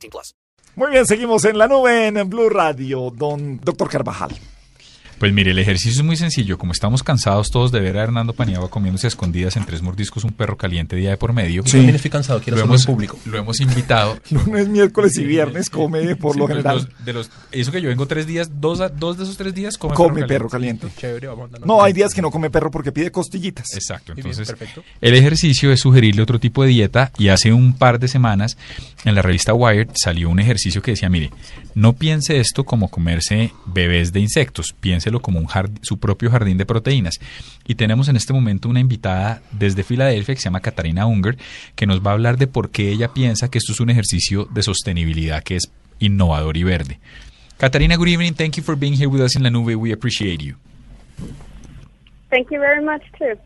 18 plus. Muy bien, seguimos en la nube en Blue Radio, don Doctor Carvajal. Pues mire, el ejercicio es muy sencillo. Como estamos cansados todos de ver a Hernando Paniagua comiéndose a escondidas en tres mordiscos un perro caliente día de por medio. Yo también estoy cansado, quiero lo hacerlo hemos, en público. lo hemos invitado. Lunes, miércoles y viernes come por lo Sí, general. los- de los, eso que yo vengo tres días, dos, a- dos de esos tres días come, Come perro caliente. Chévere, vamos andando. No, hay días que no come perro porque pide costillitas. Exacto, entonces perfecto. el ejercicio es sugerirle otro tipo de dieta y hace un par de semanas en la revista Wired salió un ejercicio que decía, mire, no piense esto como comerse bebés de insectos, como un jard- su propio jardín de proteínas. Y tenemos en este momento una invitada desde Filadelfia que se llama Katarina Unger, que nos va a hablar de por qué ella piensa que esto es un ejercicio de sostenibilidad que es innovador y verde. Katarina, good evening. Thank you for being here with us in La Nube. We appreciate you. Thank you very much too.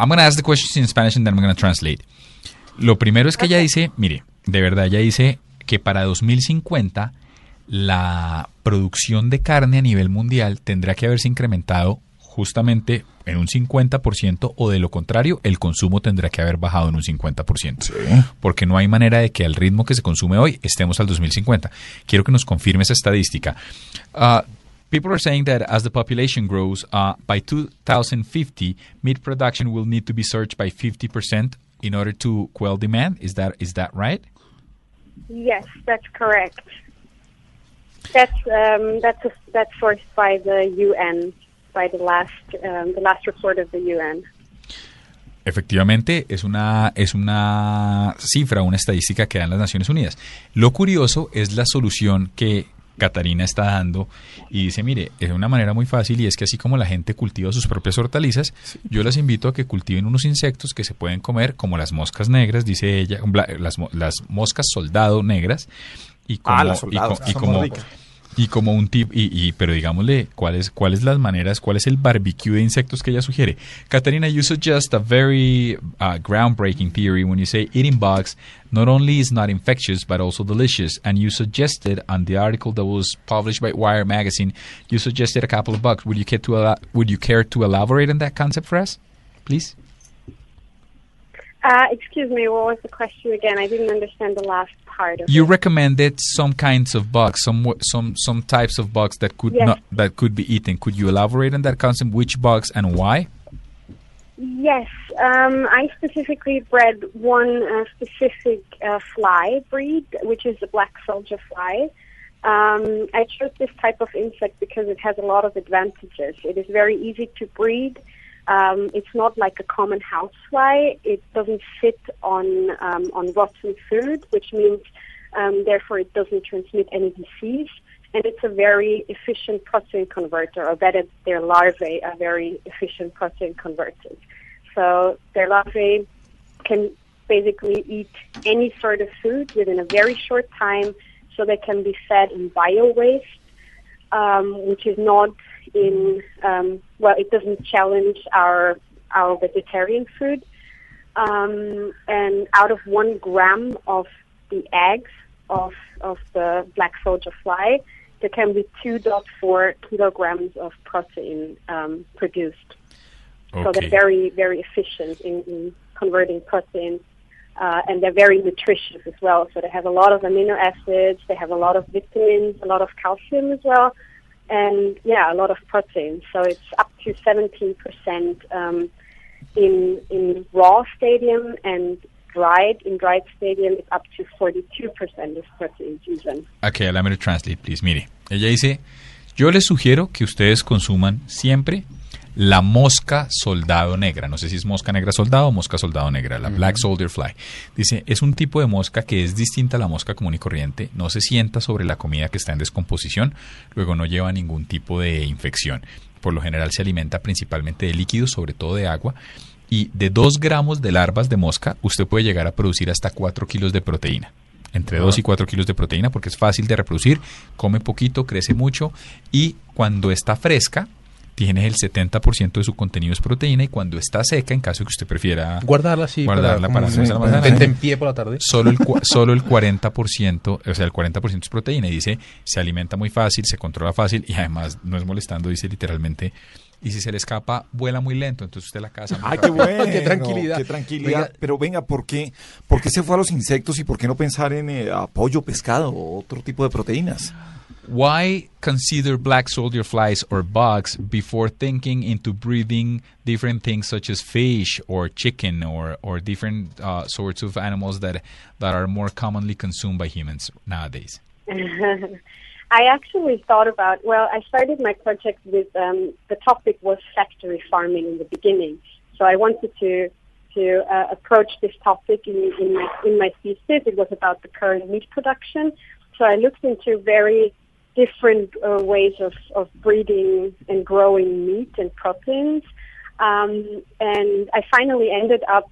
I'm going to ask the questions in Spanish and then I'm going to translate. Lo primero es que ella dice, mire, de verdad ella dice que para 2050 la producción de carne a nivel mundial tendrá que haberse incrementado justamente en un 50% o de lo contrario el consumo tendrá que haber bajado en un 50%. Porque no hay manera de que al ritmo que se consume hoy estemos al 2050. Quiero que nos confirme esa estadística. Uh, People are saying that as the population grows, uh, by 2050, meat production will need to be surged by 50% in order to quell demand. Is that is that right? Yes, that's correct. That's um, that's a, that's sourced by the UN, by the last um, the last report of the UN. Efectivamente, es una, es una cifra, una estadística que dan las Naciones Unidas. Lo curioso es la solución que Catarina está dando y dice, mire, es una manera muy fácil y es que así como la gente cultiva sus propias hortalizas, yo las invito a que cultiven unos insectos que se pueden comer, como las moscas negras, dice ella, las, las moscas soldado negras, y como, Ah, las y soldados, y como, y como un tip, y, y- pero digámosle, ¿cuáles cuáles las maneras, cuál es el barbecue de insectos que ella sugiere? Catarina, you suggest a very uh, groundbreaking theory when you say eating bugs not only is not infectious but also delicious. And you suggested on the article that was published by Wire magazine, you suggested a couple of bugs. Would you care to would you care to elaborate on that concept for us, please? Uh, excuse me, what was the question again? I didn't understand the last part of You it. recommended some kinds of bugs, some some some types of bugs that could Yes. not that could be eaten. Could you elaborate on that concept? Which bugs and why? Yes, um, I specifically bred one uh, specific uh, fly breed, which is the black soldier fly. Um, I chose this type of insect because it has a lot of advantages. It is very easy to breed. Um, it's not like a common housefly. It doesn't sit on um, on rotten food, which means um, therefore it doesn't transmit any disease. And it's a very efficient protein converter, or better, their larvae are very efficient protein converters. So their larvae can basically eat any sort of food within a very short time, so they can be fed in bio waste, um, which is not in um, well, it doesn't challenge our our vegetarian food. Um, and out of one gram of the eggs of of the black soldier fly, there can be 2.4 kilograms of protein um, produced. So they're very, very efficient in, in converting protein. Uh, and they're very nutritious as well. So they have a lot of amino acids, they have a lot of vitamins, a lot of calcium as well, and yeah, a lot of protein. So it's up to 17% um, in in raw stadium and dried in dried stadium it's up to 42% of protein using. Okay, allow me to translate, please. Mire, ella dice, yo les sugiero que ustedes consuman siempre la mosca soldado negra. No sé si es mosca negra soldado o mosca soldado negra, la Black Soldier Fly. Dice, es un tipo de mosca que es distinta a la mosca común y corriente, no se sienta sobre la comida que está en descomposición, luego no lleva ningún tipo de infección. Por lo general se alimenta principalmente de líquidos, sobre todo de agua, y de 2 gramos de larvas de mosca usted puede llegar a producir hasta 4 kilos de proteína. entre 2 y 4 kilos de proteína porque es fácil de reproducir, come poquito, crece mucho y cuando está fresca tiene el 70% de su contenido es proteína y cuando está seca, en caso que usted prefiera Guardarla así. guardarla para, se- almacenar, tente en pie por la tarde. solo el, cua- solo el 40%, o sea, el 40% es proteína y dice, se alimenta muy fácil, se controla fácil y además no es molestando, dice literalmente, y si se le escapa, vuela muy lento, entonces usted la casa Ay, qué rápido. bueno. Qué tranquilidad. Qué tranquilidad. Venga. Pero venga, ¿por qué, ¿por qué se fue a los insectos y por qué no pensar en eh, pollo, pescado o otro tipo de proteínas? Why consider black soldier flies or bugs before thinking into breeding different things such as fish or chicken or, or different uh, sorts of animals that, that are more commonly consumed by humans nowadays? I actually thought about, well, I started my project with, um, the topic was factory farming in the beginning. So I wanted to, to uh, approach this topic in, in, my, in my thesis. It was about the current meat production. So I looked into very different uh, ways of, of breeding and growing meat and proteins. Um, and I finally ended up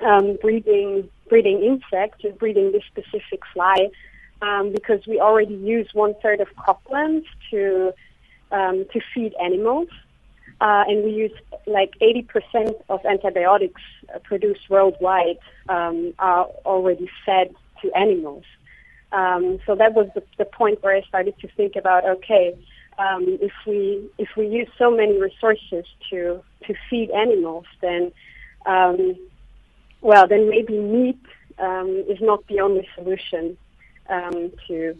um, breeding breeding insects and breeding this specific fly um, because we already use one third of croplands to um, to feed animals, uh, and we use like 80% of antibiotics uh, produced worldwide um, are already fed to animals. Um, so that was the, the point where I started to think about okay, um, if we if we use so many resources to to feed animals, then um, well, then maybe meat um, is not the only solution um, to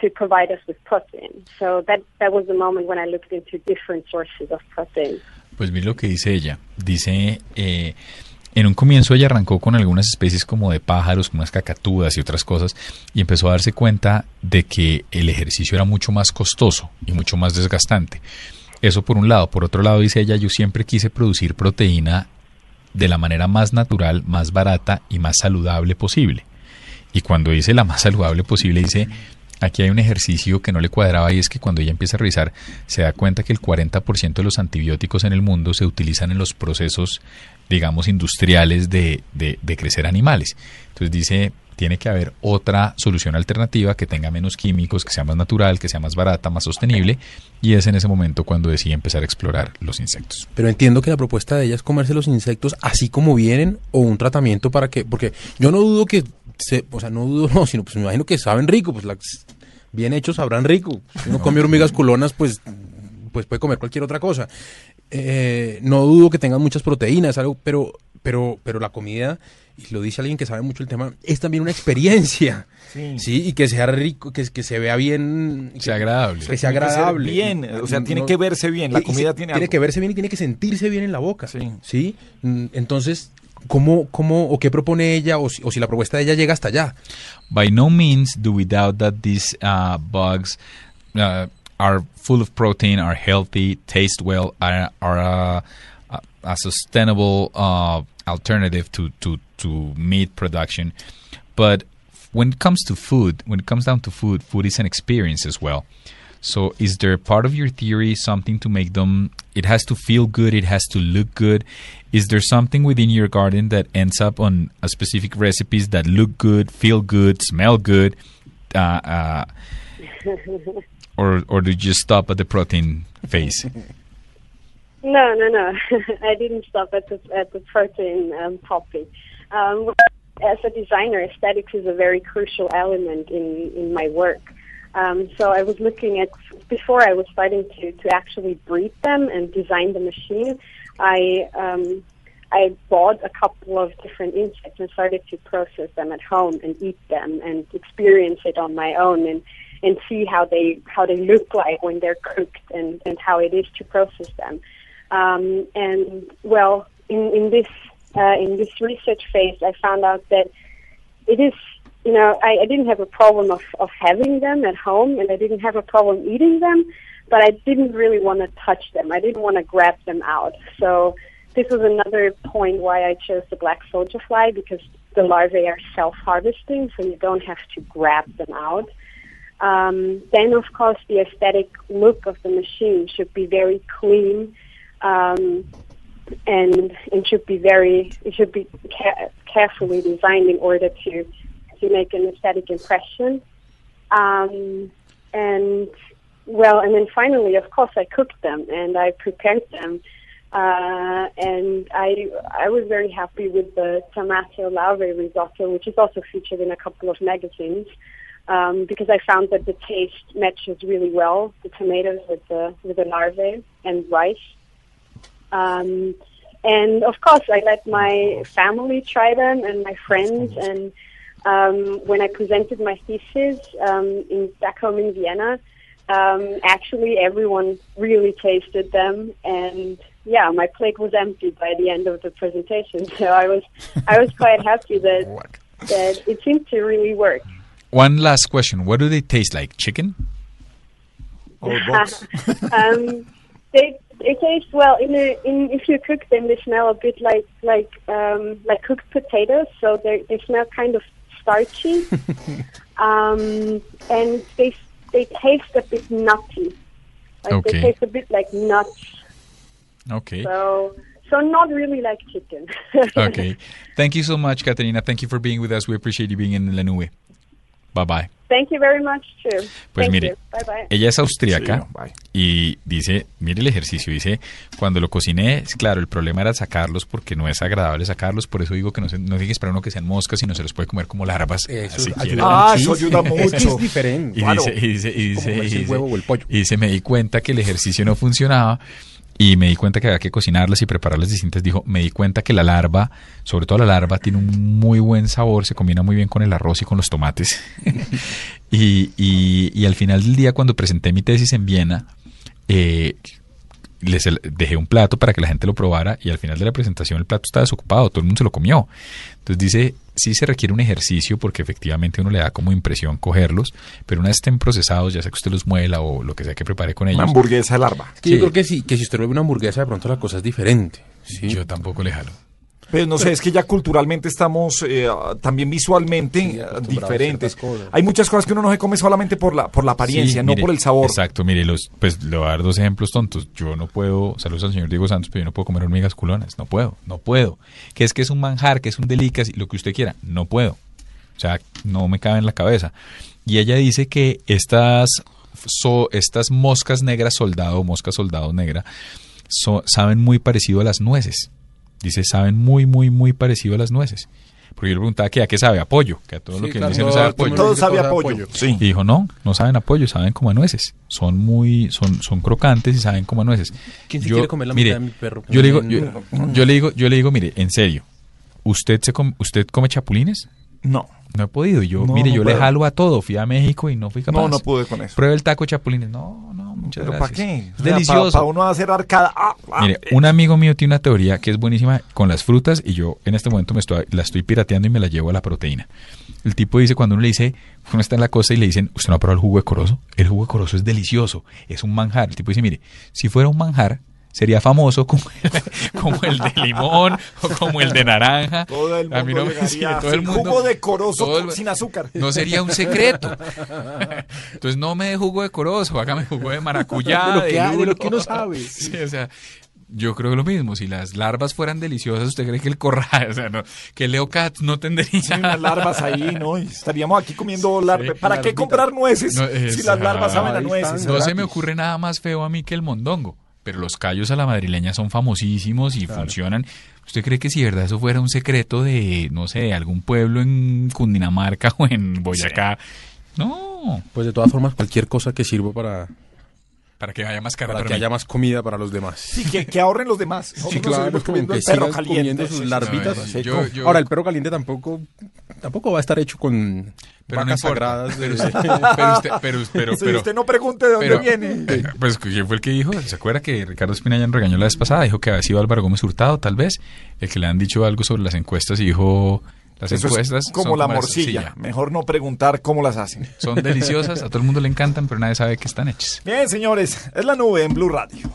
to provide us with protein. So that that was the moment when I looked into different sources of protein. Pues mire lo que dice ella. Dice, eh, en un comienzo ella arrancó con algunas especies como de pájaros, como unas cacatúas y otras cosas, y empezó a darse cuenta de que el ejercicio era mucho más costoso y mucho más desgastante. Eso por un lado. Por otro lado, dice ella, yo siempre quise producir proteína de la manera más natural, más barata y más saludable posible. Y cuando dice la más saludable posible, dice, aquí hay un ejercicio que no le cuadraba y es que cuando ella empieza a revisar, se da cuenta que el 40% de los antibióticos en el mundo se utilizan en los procesos, digamos, industriales de, de, de crecer animales. Entonces dice, tiene que haber otra solución alternativa que tenga menos químicos, que sea más natural, que sea más barata, más sostenible, y es en ese momento cuando decide empezar a explorar los insectos. Pero entiendo que la propuesta de ella es comerse los insectos así como vienen o un tratamiento para que, porque yo no dudo que, se, o sea, no dudo, no, sino pues me imagino que saben rico, pues bien hechos sabrán rico. Si uno come hormigas culonas, pues, pues puede comer cualquier otra cosa. Eh, no dudo que tengan muchas proteínas, algo, pero, pero, pero la comida, y lo dice alguien que sabe mucho el tema, es también una experiencia. Sí, y que sea rico, que, que se vea bien. Sea agradable. Que sea Tiene que ser agradable. bien, o sea, tiene que verse bien, la y- y comida se- tiene Tiene algo. que verse bien y tiene que sentirse bien en la boca. Sí. ¿Sí? Entonces, ¿cómo, cómo o qué propone ella o si, o si la propuesta de ella llega hasta allá? by no means do we doubt that these uh, bugs uh, are full of protein, are healthy, taste well, are, are a, a, sustainable uh, alternative to, to, to meat production. But when it comes to food, when it comes down to food, food is an experience as well. So, is there part of your theory something to make them? It has to feel good. It has to look good. Is there something within your garden that ends up on a specific recipes that look good, feel good, smell good, uh, uh, or or do you just stop at the protein phase? No, no, no. I didn't stop at the at the protein um. Um, as a designer, aesthetics is a very crucial element in in my work. Um, so I was looking at before I was starting to to actually breed them and design the machine. I um, I bought a couple of different insects and started to process them at home and eat them and experience it on my own and and see how they how they look like when they're cooked and and how it is to process them. Um, and well, in in this uh, in this research phase, I found out that it is you know I, I didn't have a problem of of having them at home, and I didn't have a problem eating them, but I didn't really want to touch them. I didn't want to grab them out. So this was another point why I chose the black soldier fly because the larvae are self-harvesting, so you don't have to grab them out. Um, then, of course, the aesthetic look of the machine should be very clean, um, and it should be very it should be ca- carefully designed in order to to make an aesthetic impression. Um, and well, and then finally, of course, I cooked them and I prepared them. Uh, and I I was very happy with the tomato larvae risotto, which is also featured in a couple of magazines, um, because I found that the taste matches really well the tomatoes with the with the larvae and rice. Um, and of course, I let my family try them and my friends. And um, when I presented my thesis um, in back home in Vienna, um, actually everyone really tasted them, and yeah, my plate was empty by the end of the presentation. So I was I was quite happy that that it seemed to really work. One last question. What do they taste like? Chicken? Or box. um, they they taste well in a, in if you cook them. They smell a bit like like um, like cooked potatoes. So they they smell kind of starchy, um, and they they taste a bit nutty. Like Okay. they taste a bit like nuts. Okay. So so not really like chicken. Okay. Thank you so much, Caterina. Thank you for being with us. We appreciate you being in La Nube. Bye bye. Thank you very much too. Pues Thank mire, you. Bye bye. ella es austríaca Sí, y dice, mire el ejercicio, dice, cuando lo cociné, claro, el problema era sacarlos porque no es agradable sacarlos, por eso digo que no, se, no tiene que esperar uno que sean moscas, sino se los puede comer como larvas. Eso si ayuda quiere. Ah, eso ayuda mucho. es diferente. Y Claro. dice, dice, dice, dice- y dice, me di cuenta que el ejercicio no funcionaba y me di cuenta que había que cocinarlas y prepararlas distintas. Dijo, me di cuenta que la larva, sobre todo la larva, tiene un muy buen sabor, se combina muy bien con el arroz y con los tomates. y, y, y al final del día, cuando presenté mi tesis en Viena, eh, les dejé un plato para que la gente lo probara y al final de la presentación el plato estaba desocupado, todo el mundo se lo comió. Entonces dice, sí se requiere un ejercicio porque efectivamente uno le da como impresión cogerlos, pero una vez estén procesados, ya sea que usted los muela o lo que sea que prepare con ellos. Una hamburguesa de larva. Es que yo creo que sí, que si usted ve una hamburguesa, de pronto la cosa es diferente. Sí. Yo tampoco le jalo. Pero no sé, es que ya culturalmente estamos eh, también visualmente Sí, diferentes. Hay muchas cosas que uno no se come solamente por la, por la apariencia, Sí, no mire, por el sabor. Exacto, mire, los, pues le voy a dar dos ejemplos tontos. Yo no puedo, saludos al señor Diego Santos, pero yo no puedo comer hormigas culonas. No puedo, no puedo. Que es que es un manjar, que es un delicas, lo que usted quiera. No puedo. O sea, no me cabe en la cabeza. Y ella dice que estas, so- estas moscas negras soldado, mosca soldado negra, so- saben muy parecido a las nueces. Dice, saben muy, muy, muy parecido a las nueces. Porque yo le preguntaba que a qué sabe apoyo, que a todo lo Sí, que claro, dice no sabe apoyo. Todo sabe apoyo. apoyo. Sí. Y dijo, no, no saben a pollo, saben como a nueces. Son muy, son, son crocantes y saben como a nueces. ¿Quién se quiere comer la mire, mitad de mi perro? Yo le digo, yo, yo le digo, yo le digo, mire, en serio, ¿usted se usted come chapulines? No, No he podido. Yo, No, mire, no yo le jalo a todo. Fui a México y no fui capaz. no, no pude con eso. Pruebe el taco chapulines. No, no, muchas ¿Pero para gracias. qué? Es delicioso. Para uno hacer arcada. Ah, ah, Mire, un amigo mío tiene una teoría que es buenísima con las frutas y yo en este momento me estoy, la estoy pirateando y me la llevo a la proteína. El tipo dice, cuando uno le dice, uno está en la costa y le dicen, ¿usted no ha probado el jugo de corozo? El jugo de corozo es delicioso, es un manjar. El tipo dice, mire, si fuera un manjar, sería famoso como el, como el de limón o como el de naranja. Todo el A mí mundo no me- llegaría sí, todo el sin mundo- jugo de corozo todo el- sin azúcar. No sería un secreto. Entonces no me dé jugo de corozo, hágame jugo de maracuyá. De lo que de lulo. lo que uno sabe. Sí, o sea, yo creo lo mismo. Si las larvas fueran deliciosas, ¿usted cree que el corral, o sea, no, que el Leocat no tendría Sí, unas larvas ahí, ¿no? Y estaríamos aquí comiendo larvas. Sí, ¿Para qué comprar nueces No, si las larvas saben a nueces? No se me ocurre nada más feo a mí que el mondongo. Pero los callos a la madrileña son famosísimos y funcionan. ¿Usted cree que si de verdad eso fuera un secreto de, no sé, algún pueblo en Cundinamarca o en Boyacá? No, Pues de todas formas, cualquier cosa que sirva para, para que haya más carne. para que haya más comida para los demás. Sí, que, que ahorren los demás. Nosotros comiendo que el perro caliente. comiendo sus larvitas. No, sí. yo- yo- Ahora, el perro caliente tampoco tampoco va a estar hecho con Pero no vacas sagradas. de- Pero usted, pero usted, pero, pero, Sí, pero- usted no pregunte de dónde viene. eh, Pues, ¿quién fue el que dijo? ¿Se acuerda que Ricardo Espinayan regañó la vez pasada? Dijo que había sido Álvaro Gómez Hurtado, tal vez, el que le han dicho algo sobre las encuestas y dijo, las Eso encuestas es como son la la morcilla. Mejor no preguntar cómo las hacen. Son deliciosas, a todo el mundo le encantan, pero nadie sabe que están hechas. Bien, señores, es la nube en Blue Radio.